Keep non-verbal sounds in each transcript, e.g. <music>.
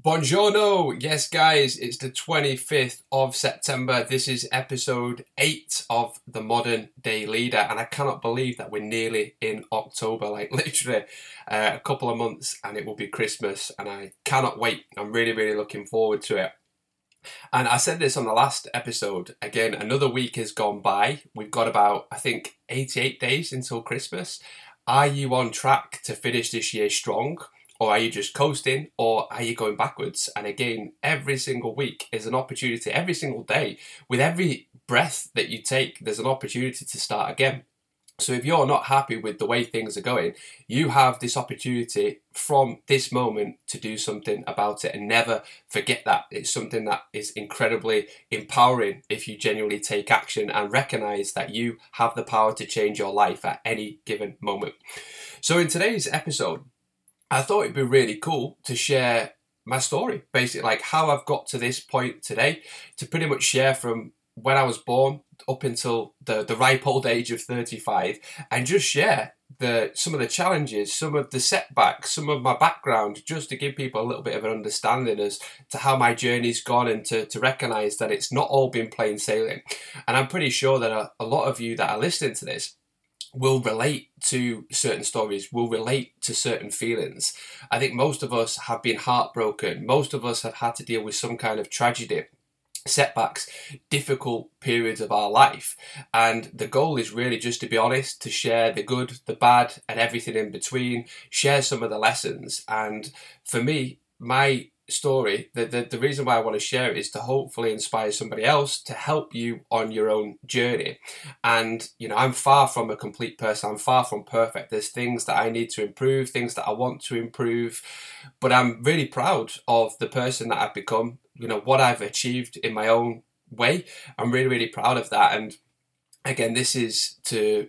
Buongiorno! Yes, guys, it's the 25th of September. This is episode 8 of The Modern Day Leader, and I cannot believe that we're nearly in October like, <laughs> literally uh, a couple of months, and it will be Christmas, and I cannot wait. I'm really, really looking forward to it. And I said this on the last episode. Again, another week has gone by. We've got about, I think, 88 days until Christmas. Are you on track to finish this year strong? Or are you just coasting? Or are you going backwards? And again every single week is an opportunity every single day with every breath that you take there's an opportunity to start again. So if you're not happy with the way things are going you have this opportunity from this moment to do something about it and never forget that. It's something that is incredibly empowering if you genuinely take action and recognize that you have the power to change your life at any given moment. So in today's episode I thought it'd be really cool to share my story, basically, like how I've got to this point today, to pretty much share from when I was born up until the, the ripe old age of 35 and just share the some of the challenges, some of the setbacks, some of my background, just to give people a little bit of an understanding as to how my journey's gone and to, to recognize that it's not all been plain sailing. And I'm pretty sure that a, a lot of you that are listening to this will relate to certain stories, will relate to certain feelings. I think most of us have been heartbroken. Most of us have had to deal with some kind of tragedy, setbacks, difficult periods of our life. And the goal is really just to be honest, to share the good, the bad, and everything in between, share some of the lessons. And for me, my story, the, the, the reason why I want to share it is to hopefully inspire somebody else to help you on your own journey. And, you know, I'm far from a complete person, I'm far from perfect. There's things that I need to improve, things that I want to improve, but I'm really proud of the person that I've become, you know, what I've achieved in my own way. I'm really, really proud of that. And again, this is to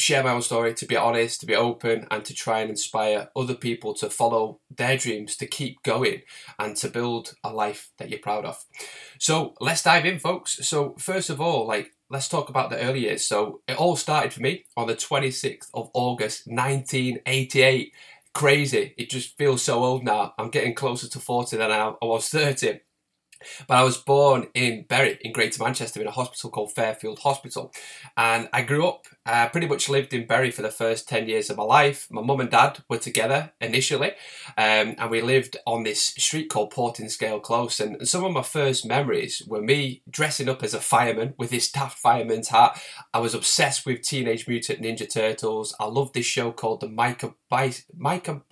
share my own story, to be honest, to be open, and to try and inspire other people to follow their dreams, to keep going, and to build a life that you're proud of. So let's dive in, folks. So, first of all, like, let's talk about the early years. So, it all started for me on the 26th of August, 1988. Crazy. It just feels so old now. I'm getting closer to 40 than I was 30. But I was born in Bury, in Greater Manchester, in a hospital called Fairfield Hospital. And I grew up, uh, pretty much lived in Bury for the first 10 years of my life. My mum and dad were together initially, um, and we lived on this street called Portinscale Close. And some of my first memories were me dressing up as a fireman with this daft fireman's hat. I was obsessed with Teenage Mutant Ninja Turtles. I loved this show called the Micah, Micah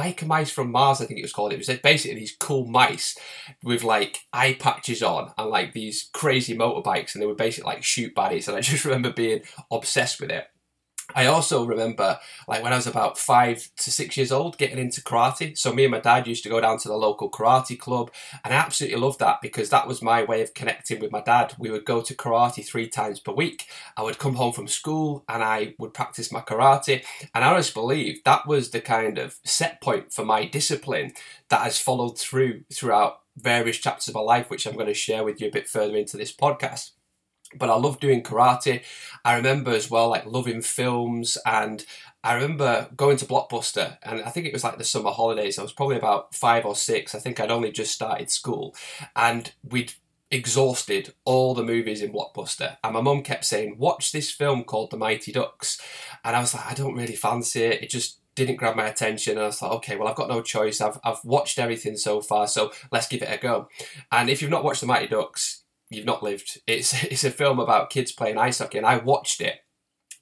biker mice from Mars, I think it was called. It was basically these cool mice with like eye patches on and like these crazy motorbikes, and they were basically like shoot baddies. And I just <laughs> remember being obsessed with it. I also remember, like when I was about five to six years old, getting into karate. So me and my dad used to go down to the local karate club, and I absolutely loved that because that was my way of connecting with my dad. We would go to karate three times per week. I would come home from school and I would practice my karate, and I always believe that was the kind of set point for my discipline that has followed through throughout various chapters of my life, which I'm going to share with you a bit further into this podcast but I love doing karate. I remember as well, like loving films, and I remember going to Blockbuster, and I think it was like the summer holidays. I was probably about five or six. I think I'd only just started school, and we'd exhausted all the movies in Blockbuster. And my mum kept saying, Watch this film called The Mighty Ducks. And I was like, I don't really fancy it. It just didn't grab my attention. And I was like, okay, well, I've got no choice. I've, I've watched everything so far, so let's give it a go. And if you've not watched The Mighty Ducks, you've not lived. It's <laughs> it's a film about kids playing ice hockey, and I watched it,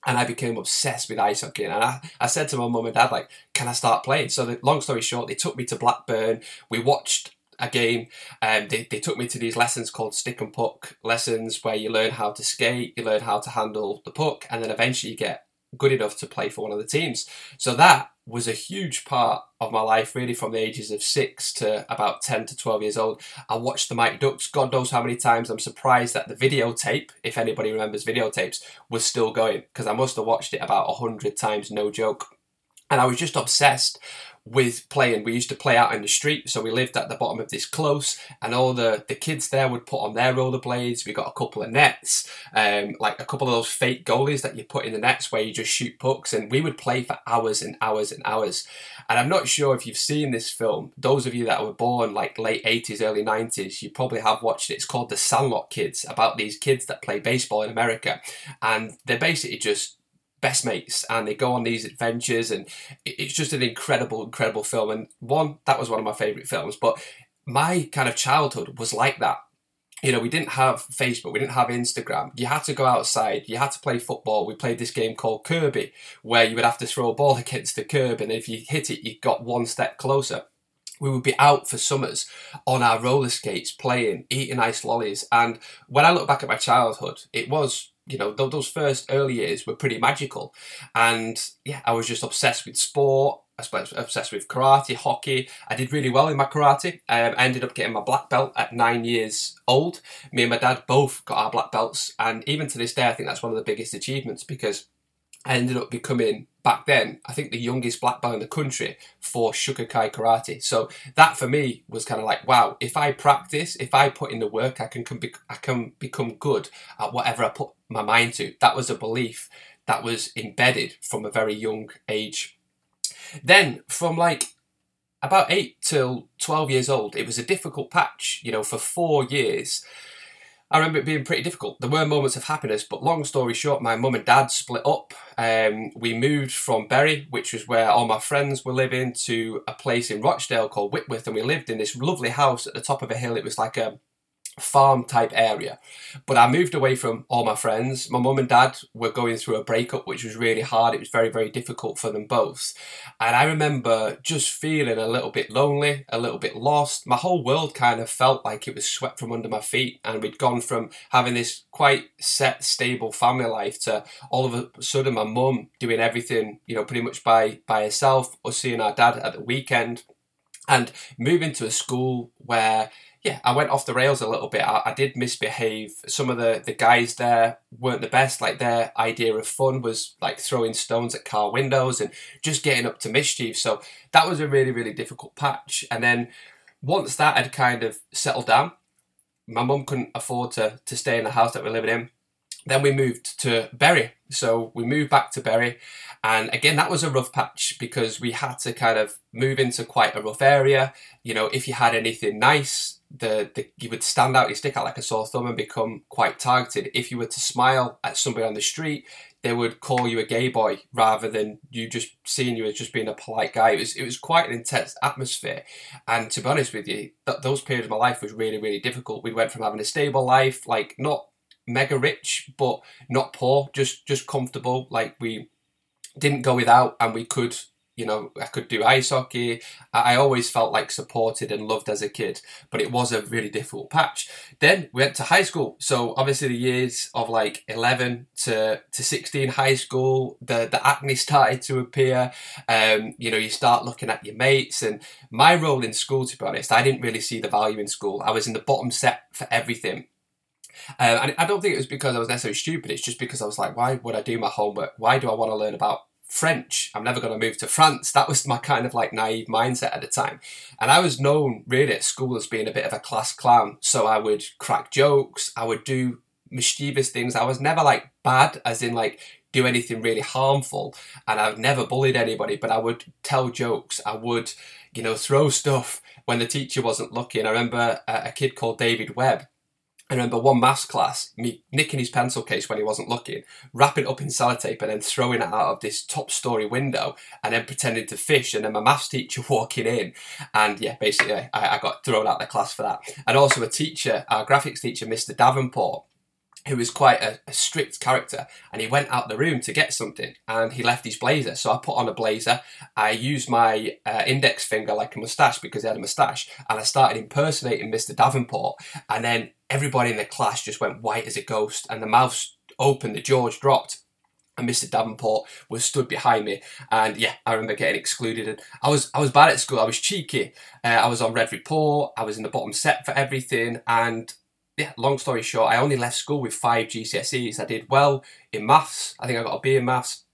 and I became obsessed with ice hockey. And I, I said to my mum and dad, like, can I start playing? So the, long story short, they took me to Blackburn. We watched a game and um, they, they took me to these lessons called stick and puck lessons where you learn how to skate you learn how to handle the puck and then eventually you get good enough to play for one of the teams so that was a huge part of my life, really, from the ages of six to about 10 to 12 years old. I watched the Mighty Ducks, God knows how many times. I'm surprised that the videotape, if anybody remembers videotapes, was still going because I must have watched it about 100 times, no joke. And I was just obsessed with playing. We used to play out in the street, so we lived at the bottom of this close, and all the, the kids there would put on their rollerblades. We got a couple of nets, um, like a couple of those fake goalies that you put in the nets where you just shoot pucks, and we would play for hours and hours and hours. And I'm not sure if you've seen this film. Those of you that were born like late 80s, early 90s, you probably have watched it. It's called The Sandlot Kids, about these kids that play baseball in America, and they're basically just best mates and they go on these adventures and it's just an incredible incredible film. And one that was one of my favorite films but my kind of childhood was like that. You know we didn't have facebook we didn't have instagram. You had to go outside you had to play football. We played this game called kirby where you would have to throw a ball <laughs> against the curb and if you hit it you got one step closer. We would be out for summers on our roller skates playing eating ice lollies. And when i look back at my childhood it was you know, those first early years were pretty magical. And yeah, I was just obsessed with sport. I was obsessed with karate, hockey. I did really well in my karate. Um, I ended up getting my black belt at nine years old. Me and my dad both got our black belts. And even to this day, I think that's one of the biggest achievements because I ended up becoming back then, I think the youngest black belt in the country for Shukokai karate. So that for me was kind of like, wow, if I practice, if I put in the work, I can, can be, I can become good at whatever I put my mind to. That was a belief that was embedded from a very young age. Then from like about eight till 12 years old, it was a difficult patch, you know, for four years. I remember it being pretty difficult. There were moments of happiness, but long story short, my mum and dad split up. Um, we moved from Bury, which was where all my friends were living, to a place in Rochdale called Whitworth, and we lived in this lovely house at the top of a hill. It was like a farm type area. But I moved away from all my friends. My mum and dad were going through a breakup, which was really hard. It was very, very difficult for them both. And I remember just feeling a little bit lonely, a little bit lost. My whole world kind of felt like it was swept from under my feet. And we'd gone from having this quite set, stable family life to all of a sudden my mum doing everything, you know, pretty much by, by herself, or seeing our dad at the weekend. And moving to a school where yeah, I went off the rails a little bit. I, I, did misbehave. Some of the, the guys there weren't the best. Like their idea of fun was like throwing stones at car windows and just getting up to mischief. So that was a really, really difficult patch. And then once that had kind of settled down, my mum couldn't afford to, to stay in the house that we're living in. Then we moved to Bury. So we moved back to Bury. And again, that was a rough patch because we had to kind of move into quite a rough area. You know, if you had anything nice, the, the you would stand out, you stick out like a sore thumb and become quite targeted. If you were to smile at somebody on the street, they would call you a gay boy rather than you just seeing you as just being a polite guy. It was it was quite an intense atmosphere, and to be honest with you, th- those periods of my life was really really difficult. We went from having a stable life, like not mega rich but not poor, just just comfortable. Like we didn't go without, and we could you know, I could do ice hockey. I always felt like supported and loved as a kid, but it was a really difficult patch. Then we went to high school. So obviously the years of like 11 to, to 16 high school, the, the acne <laughs> started to appear. Um, you know, you start looking at your mates and my role in school, to be honest, I didn't really see the value in school. I was in the bottom set for everything. Uh, and I don't think it was because I was necessarily stupid. It's just because I was like, why would I do my homework? Why do I want to learn about French. I'm never going to move to France. That was my kind of like naive mindset at the time. And I was known really at school as being a bit of a class clown. So I would crack jokes, I would do mischievous things. I was never like bad, as in like do anything really harmful. And I've never bullied anybody, but I would tell jokes. I would, you know, throw stuff when the teacher wasn't looking. I remember a, a kid called David Webb I remember one maths class, me nicking his pencil case when he wasn't looking, wrapping it up in sellotape and then throwing it out of this top story window and then pretending to fish and then my maths teacher <laughs> walking in and yeah, basically I, I got thrown out of the class for that. And also a teacher, our graphics teacher, Mr. Davenport, who was quite a, a, strict character, and he went out the room to get something, and he left his blazer. So I put on a blazer. I used my uh, index finger like a moustache because he had a moustache, and I started impersonating Mr. Davenport. And then everybody in the class just went white as a ghost, and the mouth opened, the jaws dropped. And Mr. Davenport was stood behind me, and yeah, I remember getting excluded. And I was I was bad at school. I was cheeky. Uh, I was on red report. I was in the bottom set for everything, and yeah, long story short, I only left school with five GCSEs. I did well in maths. I think I got a B in maths.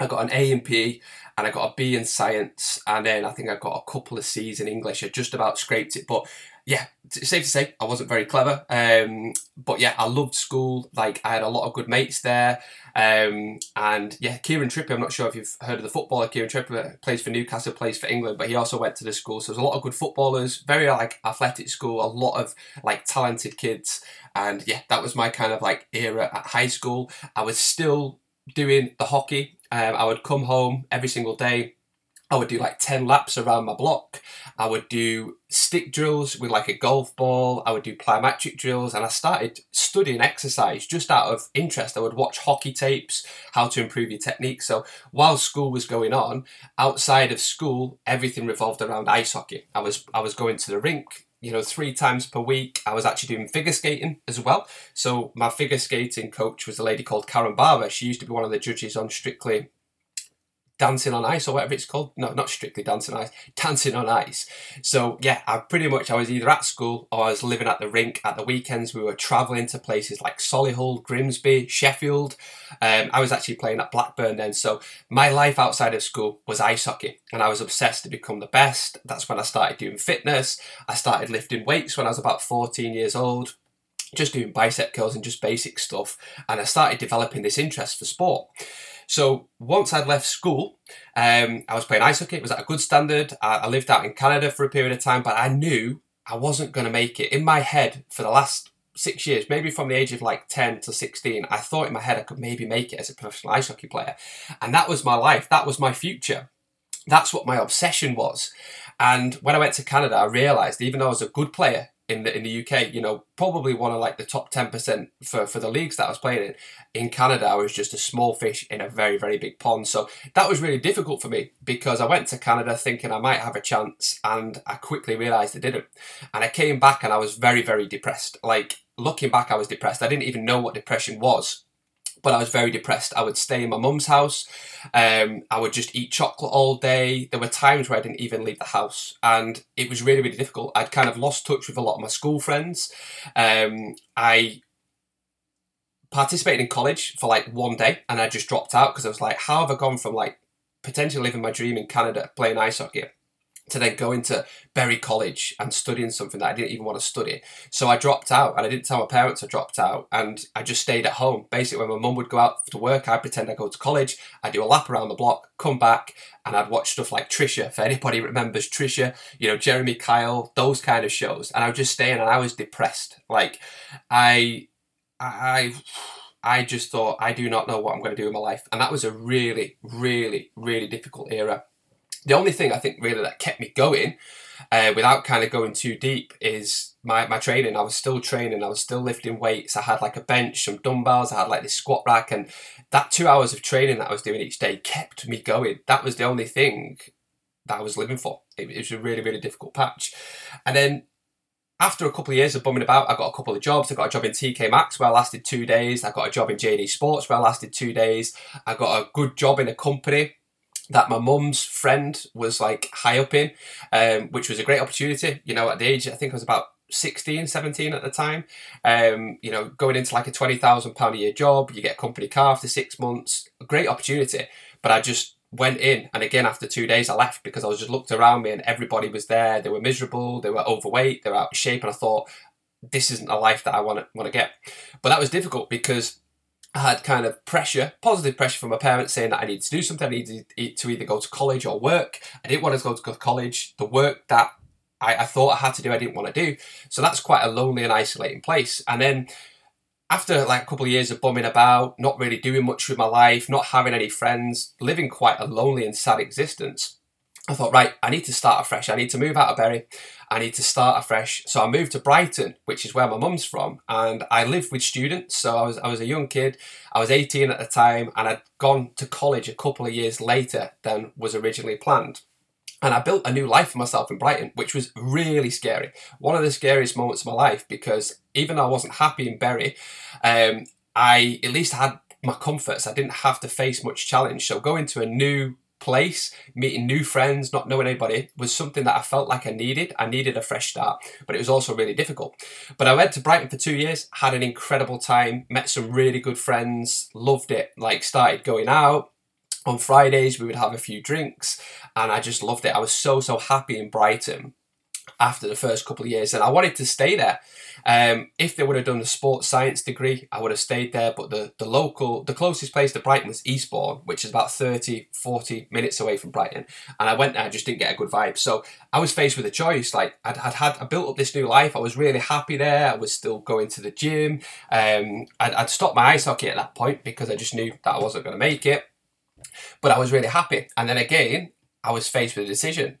I got an A in PE, and I got a B in science, and then I think I got a couple of C's in English. I just about scraped it, but yeah, it's safe to say I wasn't very clever. Um, but yeah, I loved school. Like I had a lot of good mates there. Um, and yeah, Kieran Trippier, I'm not sure if you've heard of the footballer. Kieran Trippier plays for Newcastle, plays for England, but he also went to the school. So there's a lot of good footballers, very like athletic school, a lot of like talented kids. And yeah, that was my kind of like era at high school. I was still doing the hockey. Um, I would come home every single day I would do like 10 laps around my block. I would do stick drills with like a golf ball. I would do plyometric drills. And I started studying exercise just out of interest. I would watch hockey tapes, how to improve your technique. So while school was going on, outside of school, everything revolved around ice hockey. I was, I was going to the rink, you know, three times per week. I was actually doing figure skating as well. So my figure skating coach was a lady called Karen Barber. She used to be one of the judges on Strictly dancing on ice or whatever it's called. No, not strictly dancing on ice, dancing on ice. So yeah, I pretty much I was either at school or I was living at the rink. At the weekends, we were travelling to places like Solihull, Grimsby, Sheffield. Um, I was actually playing at Blackburn then. So my life outside of school was ice hockey, and I was obsessed to become the best. That's when I started doing fitness. I started lifting weights when I was about 14 years old just doing bicep curls and just basic stuff. And I started developing this interest for sport. So once I'd left school, um, I was playing ice hockey. It was at a good standard. I, I lived out in Canada for a period of time, but I knew I wasn't going to make it. In my head, for the last six years, maybe from the age of like 10 to 16, I thought in my head I could maybe make it as a professional ice hockey player. And that was my life. That was my future. That's what my obsession was. And when I went to Canada, I realized even though I was a good player in the in the UK, you know, probably one of like the top ten percent for for the leagues that I was playing in. In Canada, I was just a small fish in a very very big pond. So that was really difficult for me because I went to Canada thinking I might have a chance, and I quickly realised I didn't. And I came back and I was very very depressed. Like looking back, I was depressed. I didn't even know what depression was but I was very depressed. I would stay in my mum's house. Um, I would just eat chocolate all day. There were times where I didn't even leave the house, and it was really, really difficult. I'd kind of lost touch with a lot of my school friends. Um, I participated in college for like one day, and I just dropped out because I was like, "How have I gone from like potentially living my dream in Canada, playing ice hockey, to then go into Bury College and studying something that I didn't even want to study. So I dropped out and I didn't tell my parents I dropped out and I just stayed at home. Basically, when my mum would go out to work, I'd pretend I go to college, I'd do a lap around the block, come back, and I'd watch stuff like Trisha. If anybody remembers Trisha, you know, Jeremy Kyle, those kind of shows. And I would just stay in and I was depressed. Like, I, I, I just thought, I do not know what I'm going to do in my life. And that was a really, really, really difficult era the only thing I think really that kept me going uh, without kind of going too deep is my, my training. I was still training, I was still lifting weights. I had like a bench, some dumbbells, I had like this squat rack, and that two hours of training that I was doing each day kept me going. That was the only thing that I was living for. It, it was a really, really difficult patch. And then after a couple of years of bumming about, I got a couple of jobs. I got a job in TK Maxx where I lasted two days. I got a job in JD Sports where I lasted two days. I got a good job in a company that my mum's friend was like high up in, um, which was a great opportunity. You know, at the age, I think I was about 16, 17 at the time. Um, you know, going into like a £20,000 a year job, you get a company car after six months, a great opportunity. But I just went in and again after two days I left because I was just looked around me and everybody was there. They were miserable, they were overweight, they were out of shape, and I thought, this isn't a life that I want to want to get. But that was difficult because I had kind of pressure, positive pressure from my parents saying that I needed to do something. I needed to either go to college or work. I didn't want to go to college. The work that I, I thought I had to do, I didn't want to do. So that's quite a lonely and isolating place. And then after like a couple of years of bumming about, not really doing much with my life, not having any friends, living quite a lonely and sad existence, I thought, right, I need to start afresh. I need to move out of Bury. I need to start afresh. So I moved to Brighton, which is where my mum's from, and I lived with students. So I was I was a young kid. I was 18 at the time, and I'd gone to college a couple of years later than was originally planned. And I built a new life for myself in Brighton, which was really scary. One of the scariest moments of my life because even though I wasn't happy in Bury, um, I at least had my comforts. I didn't have to face much challenge. So going to a new place, meeting new friends, not knowing anybody, was something that I felt like I needed. I needed a fresh start, but it was also really difficult. But I went to Brighton for two years, had an incredible time, met some really good friends, loved it, like started going out, On Fridays, we would have a few drinks, and I just loved it. I was so, so happy in Brighton after the first couple of years, and I wanted to stay there. Um, if they would have done a sports science degree, I would have stayed there. But the, the local, the closest place to Brighton was Eastbourne, which is about 30, 40 minutes away from Brighton. And I went there, I just didn't get a good vibe. So I was faced with a choice. Like I'd, I'd had, I built up this new life. I was really happy there. I was still going to the gym. Um, I'd, I'd stopped my ice hockey at that point because I just knew that I wasn't going to make it. But I was really happy. And then again, I was faced with a decision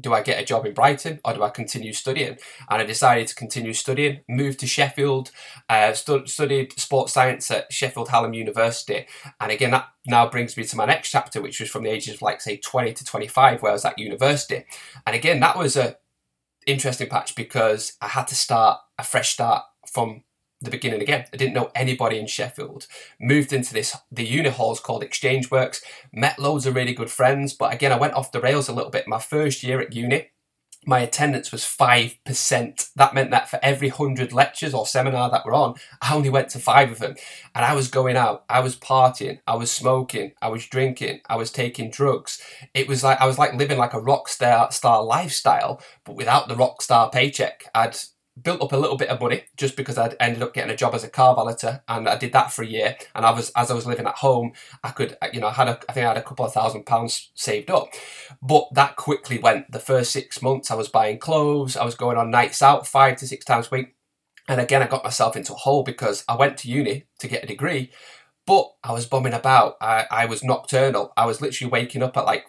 do I get a job in Brighton or do I continue studying? And I decided to continue studying, moved to Sheffield, uh, stu- studied sports science at Sheffield Hallam University. And again, that now brings me to my next chapter, which was from the ages of like, say, 20 to 25, where I was at university. And again, that was a interesting patch because I had to start a fresh start from the beginning again. I didn't know anybody in Sheffield. Moved into this the unit halls called Exchange Works. Met loads of really good friends, but again I went off the rails a little bit. My first year at uni, my attendance was five percent. That meant that for every hundred lectures or seminar that were on, I only went to five of them. And I was going out, I was partying, I was smoking, I was drinking, I was taking drugs. It was like I was like living like a rock star star lifestyle, but without the rock star paycheck. I'd built up a little bit of money just because I'd ended up getting a job as a car valeter and I did that for a year. And I was as I was living at home I could you know I had a, I think I had a couple of thousand pounds saved up. But that quickly went. The first 6 months I was buying clothes I was going on nights out 5 to 6 times a week. And again I got myself into a hole because I went to uni to get a degree but I was bumming about. I, I was nocturnal. I was literally waking up at like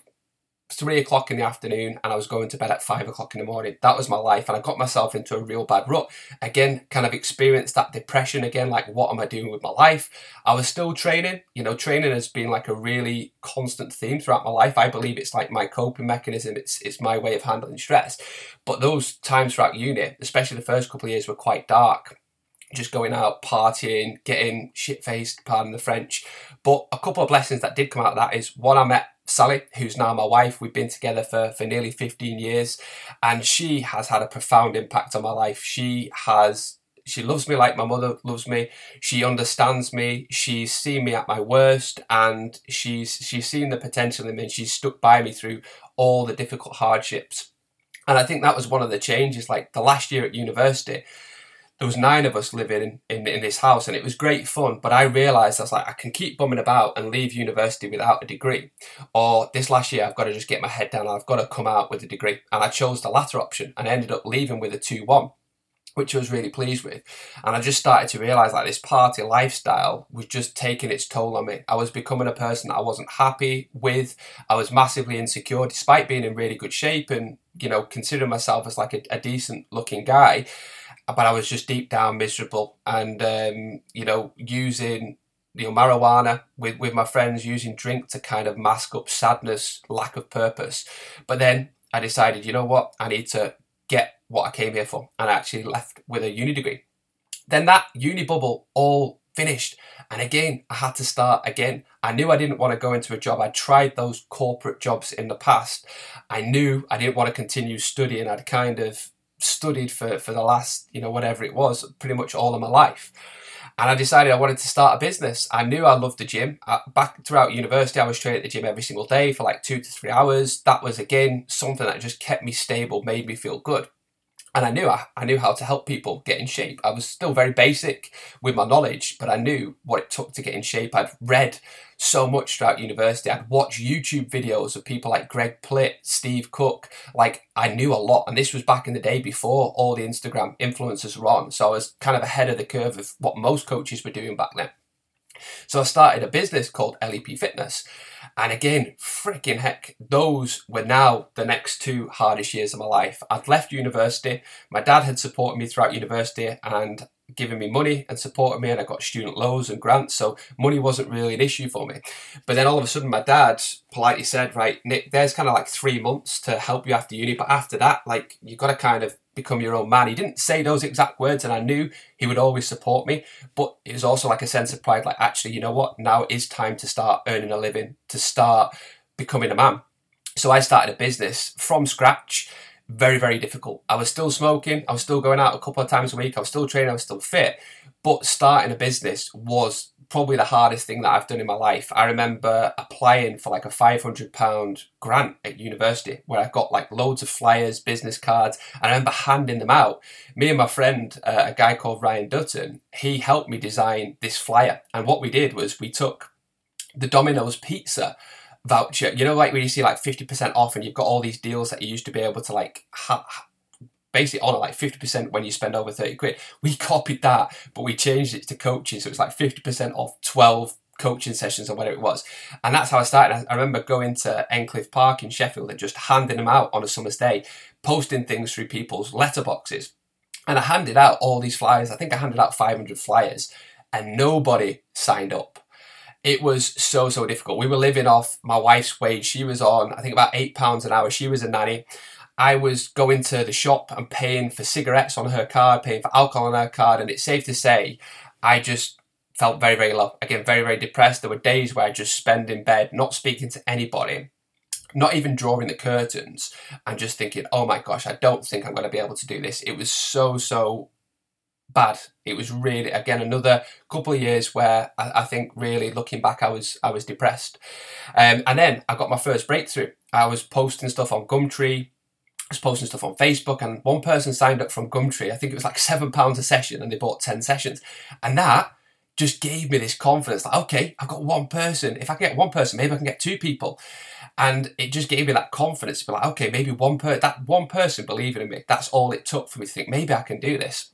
three o'clock in the afternoon and I was going to bed at five o'clock in the morning. That was my life. And I got myself into a real bad rut. Again, kind of experienced that depression again, like what am I doing with my life? I was still training. You know, training has been like a really constant theme throughout my life. I believe it's like my coping mechanism. It's it's my way of handling stress. But those times throughout uni, especially the first couple of years, were quite dark just going out, partying, getting shit faced, pardon the French. But a couple of blessings that did come out of that is one, I met Sally, who's now my wife. We've been together for, for nearly 15 years, and she has had a profound impact on my life. She has she loves me like my mother loves me. She understands me. She's seen me at my worst, and she's she's seen the potential in me. And she's stuck by me through all the difficult hardships. And I think that was one of the changes. Like the last year at university, there was nine of us living in, in, in, this house and it was great fun but i realized i was like i can keep bumming about and leave university without a degree or this last year i've got to just get my head down and i've got to come out with a degree and i chose the latter option and ended up leaving with a 2-1 which I was really pleased with. And I just started to realize like this party lifestyle was just taking its toll on me. I was becoming a person that I wasn't happy with. I was massively insecure despite being in really good shape and, you know, considering myself as like a, a decent looking guy but I was just deep down miserable, and um, you know, using you know marijuana with with my friends, using drink to kind of mask up sadness, lack of purpose. But then I decided, you know what, I need to get what I came here for, and I actually left with a uni degree. Then that uni bubble all finished. And again, I had to start again. I knew I didn't want to go into a job. I tried those corporate jobs in the past. I knew I didn't want to continue studying. I'd kind of studied for, for the last, you know, whatever it was, pretty much all of my life. And I decided I wanted to start a business. I knew I loved the gym. I, back throughout university, I was training at the gym every single day for like two to three hours. That was, again, something that just kept me stable, made me feel good and I knew I, I knew how to help people get in shape. I was still very basic with my knowledge, but I knew what it took to get in shape. I'd read so much throughout university. I'd watched YouTube videos of people like Greg Plitt, Steve Cook. Like I knew a lot, and this was back in the day before all the Instagram influencers were on. So I was kind of ahead of the curve of what most coaches were doing back then. So I started a business called LEP Fitness. And again, freaking heck, those were now the next two hardest years of my life. I'd left university. My dad had supported me throughout university and given me money and supporting me, and I got student loans and grants, so money wasn't really an issue for me. But then all of a sudden, my dad politely said, "Right, Nick, there's kind of like three months to help you after uni, but after that, like you've got to kind of become your own man." He didn't say those exact words, and I knew he would always support me, but it was also like a sense of pride, like actually, you know what? Now it is time to start earning a living, to start becoming a man. So I started a business from scratch very, very difficult. I was still smoking, I was still going out a couple of times a week, I was still training, I was still fit, but starting a business was probably the hardest thing that I've done in my life. I remember applying for like a £500 grant at university where I got like loads of flyers, business cards, and I remember handing them out. Me and my friend, uh, a guy called Ryan Dutton, he helped me design this flyer. And what we did was we took the Domino's pizza voucher, you know, like when you see like 50% off and you've got all these deals that you used to be able to like ha- basically on like 50% when you spend over 30 quid. We copied that, but we changed it to coaching. So it's like 50% off 12 coaching sessions or whatever it was. And that's how I started. I remember going to Endcliffe Park in Sheffield and just handing them out on a summer's day, posting things through people's letterboxes. And I handed out all these flyers. I think I handed out 500 flyers and nobody signed up. It was so, so difficult. We were living off my wife's wage. She was on, I think, about £8 an hour. She was a nanny. I was going to the shop and paying for cigarettes on her card, paying for alcohol on her card, and it's safe to say I just felt very, very low. Again, very, very depressed. There were days where I just spend in bed, not speaking to anybody, not even drawing the curtains, and just thinking, oh my gosh, I don't think I'm going to be able to do this. It was so, so bad. It was really again another couple of years where I, I think really looking back, I was I was depressed. Um, and then I got my first breakthrough. I was posting stuff on Gumtree, I was posting stuff on Facebook, and one person signed up from Gumtree. I think it was like seven pounds a session, and they bought ten sessions, and that just gave me this confidence. Like, okay, I've got one person. If I can get one person, maybe I can get two people, and it just gave me that confidence to be like, okay, maybe one per that one person believing in me. That's all it took for me to think maybe I can do this.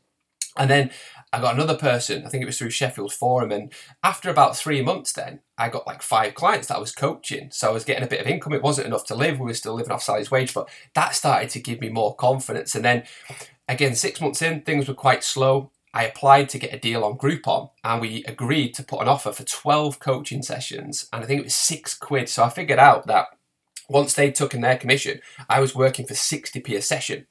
And then I got another person, I think it was through Sheffield Forum, and after about three months, then I got like five clients that I was coaching. So I was getting a bit of income. It wasn't enough to live. We were still living off Sally's wage, but that started to give me more confidence. And then again, six months in, things were quite slow. I applied to get a deal on Groupon and we agreed to put an offer for 12 coaching sessions. And I think it was six quid. So I figured out that once they took in their commission, I was working for 60p a session.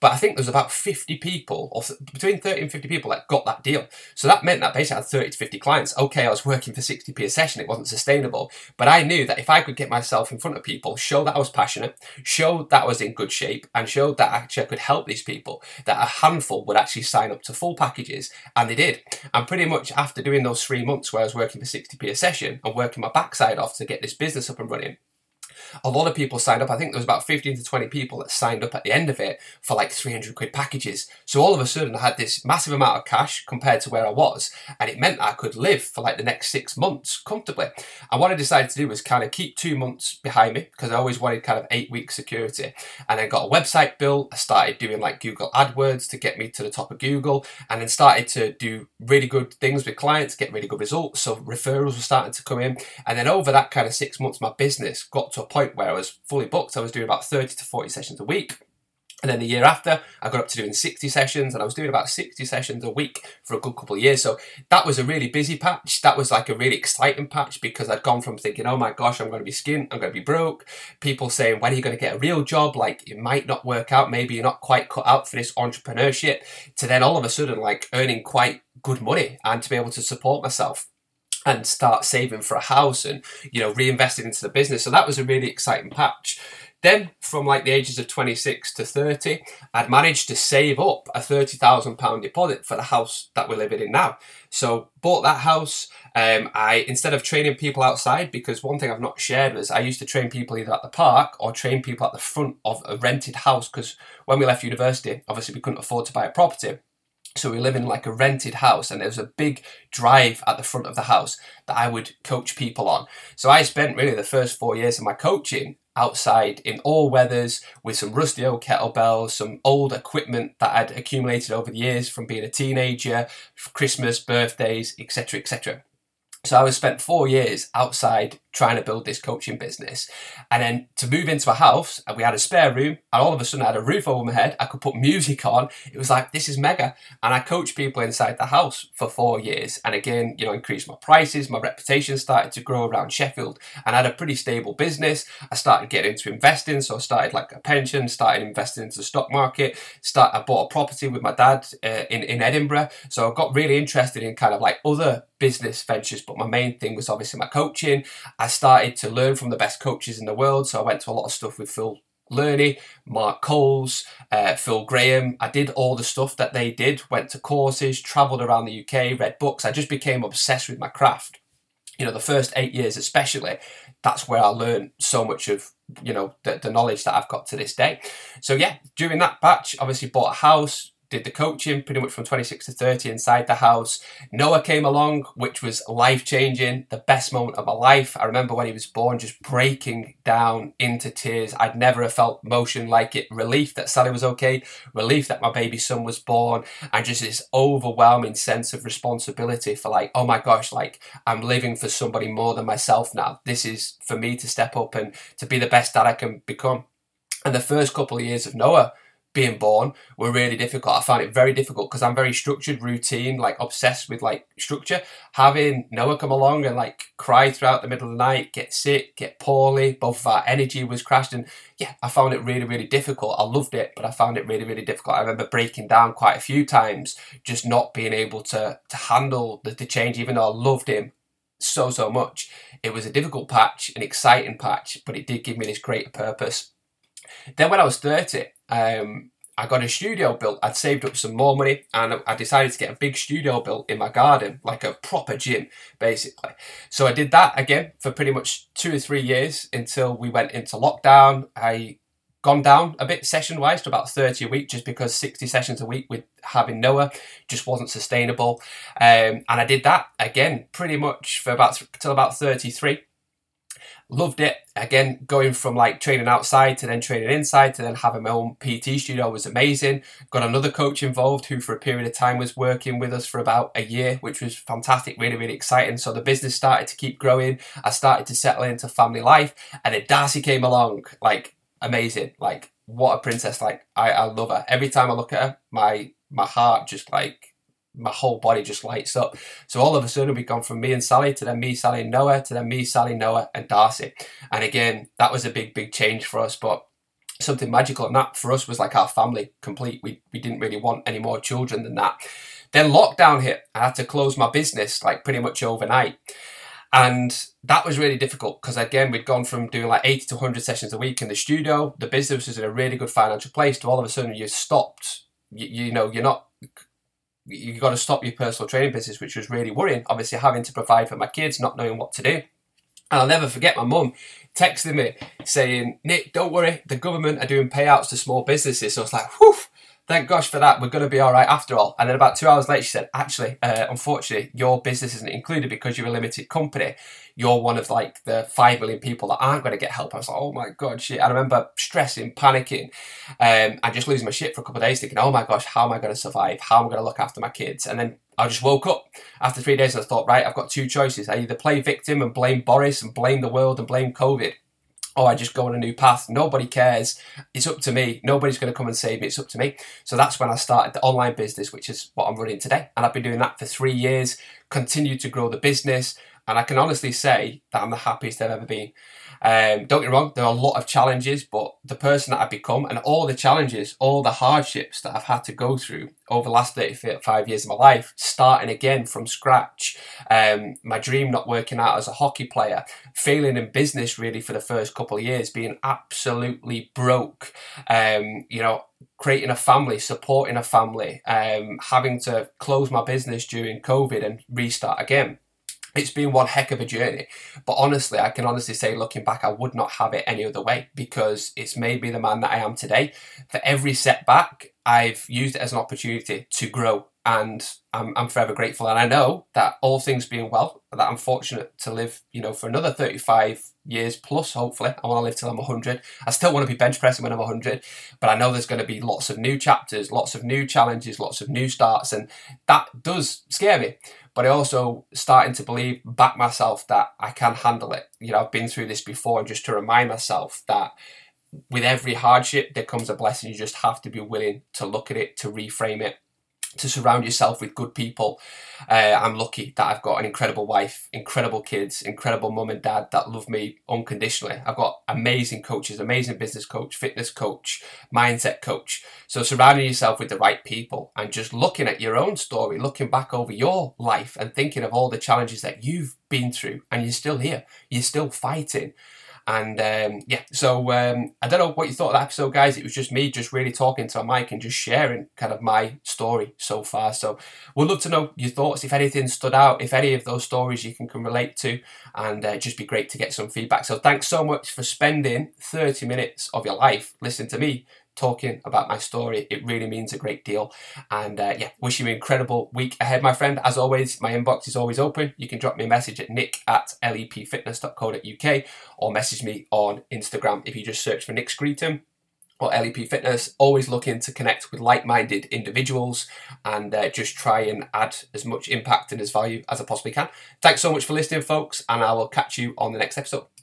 But I think there was about 50 people, or between 30 and 50 people that got that deal. So that meant that basically I had 30 to 50 clients. Okay, I was working for 60p a session, it wasn't sustainable. But I knew that if I could get myself in front of people, show that I was passionate, show that I was in good shape, and show that actually I could help these people, that a handful would actually sign up to full packages. And they did. And pretty much after doing those three months where I was working for 60p a session and working my backside off to get this business up and running, a lot of people signed up. I think there was about 15 to 20 people that signed up at the end of it for like 300 quid packages. So all of a sudden I had this massive amount of cash compared to where I was. And it meant I could live for like the next six months comfortably. And what I decided to do was kind of keep two months behind me because I always wanted kind of eight week security. And I got a website built. I started doing like Google AdWords to get me to the top of Google and then started to do really good things with clients, get really good results. So referrals were starting to come in. And then over that kind of six months, my business got to a point point where I was fully booked. I was doing about 30 to 40 sessions a week. And then the year after, I got up to doing 60 sessions, and I was doing about 60 sessions a week for a good couple of years. So that was a really busy patch. That was like a really exciting patch because I'd gone from thinking, oh my gosh, I'm going to be skint, I'm going to be broke. People saying, when are you going to get a real job? Like, it might not work out. Maybe you're not quite cut out for this entrepreneurship. To then all of a sudden, like, earning quite good money and to be able to support myself and start saving for a house and you know reinvesting into the business. So that was a really exciting patch. Then from like the ages of 26 to 30 i'd managed to save up a 30,000 pound deposit for the house that we're living in now. So bought that house. Um, i instead of training people outside because one thing i've not shared was i used to train people either at the park or train people at the front of a rented house because when we left university obviously we couldn't afford to buy a property so we live in like a rented house, and there's a big drive at the front of the house that I would coach people on. So I spent really the first four years of my coaching outside in all weathers with some rusty old kettlebells, some old equipment that I'd accumulated over the years from being a teenager, Christmas, birthdays, etc., etc. So I was spent four years outside trying to build this coaching business. And then to move into a house, and we had a spare room, and all of a sudden I had a roof over my head. I could put music on. It was like, this is mega. And I coached people inside the house for four years. And again, you know, increased my prices. My reputation started to grow around Sheffield. And I had a pretty stable business. I started getting into investing. So I started like a pension, started investing into the stock market. Start, I bought a property with my dad uh, in, in Edinburgh. So I got really interested in kind of like other business ventures. But my main thing was obviously my coaching. I started to learn from the best coaches in the world. So I went to a lot of stuff with Phil Learney, Mark Coles, uh, Phil Graham. I did all the stuff that they did, went to courses, travelled around the UK, read books. I just became obsessed with my craft. You know, the first eight years especially, that's where I learned so much of, you know, the, the knowledge that I've got to this day. So yeah, during that batch, obviously bought a house, did the coaching pretty much from 26 to 30 inside the house. Noah came along, which was life changing, the best moment of my life. I remember when he was born, just breaking down into tears. I'd never have felt motion like it. Relief that Sally was okay, relief that my baby son was born, and just this overwhelming sense of responsibility for like, oh my gosh, like I'm living for somebody more than myself now. This is for me to step up and to be the best dad I can become. And the first couple of years of Noah, being born were really difficult. I found it very difficult because I'm very structured, routine, like obsessed with like structure. Having Noah come along and like cry throughout the middle of the night, get sick, get poorly, both of our energy was crashed. And yeah, I found it really, really difficult. I loved it, but I found it really, really difficult. I remember breaking down quite a few times, just not being able to to handle the, the change, even though I loved him so, so much. It was a difficult patch, an exciting patch, but it did give me this greater purpose. Then when I was 30, um, I got a studio built. I'd saved up some more money and I decided to get a big studio built in my garden, like a proper gym, basically. So I did that again for pretty much two or three years until we went into lockdown. I gone down a bit session wise to about 30 a week just because 60 sessions a week with having Noah just wasn't sustainable. Um, and I did that again pretty much for about till about 33 loved it. Again, going from like training outside to then training inside to then having my own PT studio was amazing. Got another coach involved who, for a period of time, was working with us for about a year, which was fantastic, really, really exciting. So the business started to keep growing. I started to settle into family life, and then Darcy came along, like amazing, like what a princess! Like I, I love her. Every time I look at her, my my heart just like my whole body just lights up. So all of a sudden we've gone from me and Sally to then me, Sally, Noah to then me, Sally, Noah, and Darcy. And again, that was a big, big change for us. But something magical and that for us was like our family complete. We we didn't really want any more children than that. Then lockdown hit. I had to close my business like pretty much overnight. And that was really difficult because again, we'd gone from doing like 80 to 100 sessions a week in the studio. The business was in a really good financial place to all of a sudden you stopped. You, you know, you're not you got to stop your personal training business, which was really worrying. Obviously, having to provide for my kids, not knowing what to do. And I'll never forget my mum texting me saying, Nick, don't worry, the government are doing payouts to small businesses. So I was like, whew, thank gosh for that. We're going to be all right after all. And then about two hours later, she said, actually, uh, unfortunately, your business isn't included because you're a limited company. You're one of like the five million people that aren't going to get help. I was like, oh my God, shit. I remember stressing, panicking, um, and just losing my shit for a couple of days thinking, oh my gosh, how am I going to survive? How am I going to look after my kids? And then I just woke up after three days and I thought, right, I've got two choices. I either play victim and blame Boris and blame the world and blame COVID oh, I just go on a new path. Nobody cares. It's up to me. Nobody's going to come and save me. It's up to me. So that's when I started the online business, which is what I'm running today. And I've been doing that for three years, continued to grow the business. And I can honestly say that I'm the happiest I've ever been. Um, don't get wrong, there are a lot of challenges, but the person that I've become and all the challenges, all the hardships that I've had to go through over the last 35 years of my life, starting again from scratch, um, my dream not working out as a hockey player, failing in business really for the first couple of years, being absolutely broke, um, you know, creating a family, supporting a family, um, having to close my business during COVID and restart again it's been one heck of a journey. But honestly, I can honestly say, looking back, I would not have it any other way because it's made me the man that I am today. For every setback, I've used it as an opportunity to grow and I'm, I'm forever grateful. And I know that all things being well, that I'm fortunate to live, you know, for another 35 years plus, hopefully. I want to live till I'm 100. I still want to be bench pressing when I'm 100, but I know there's going to be lots of new chapters, lots of new challenges, lots of new starts, and that does scare me but I also starting to believe back myself that I can handle it. You know, I've been through this before, just to remind myself that with every hardship there comes a blessing. You just have to be willing to look at it, to reframe it, to surround yourself with good people. Uh, I'm lucky that I've got an incredible wife, incredible kids, incredible mum and dad that love me unconditionally. I've got amazing coaches, amazing business coach, fitness coach, mindset coach. So surrounding yourself with the right people and just looking at your own story, looking back over your life and thinking of all the challenges that you've been through and you're still here, you're still fighting. And um, yeah, so um, I don't know what you thought of that episode, guys. It was just me, just really talking to a mic and just sharing kind of my story so far. So we'd love to know your thoughts. If anything stood out, if any of those stories you can, can relate to, and uh, just be great to get some feedback. So thanks so much for spending 30 minutes of your life listening to me talking about my story. It really means a great deal. And uh, yeah, wish you an incredible week ahead, my friend. As always, my inbox is always open. You can drop me a message at nick at lepfitness.co.uk or message me on Instagram if you just search for Nick Screeton or LEP Fitness, always looking to connect with like minded individuals and uh, just try and add as much impact and as value as I possibly can. Thanks so much for listening, folks, and I will catch you on the next episode.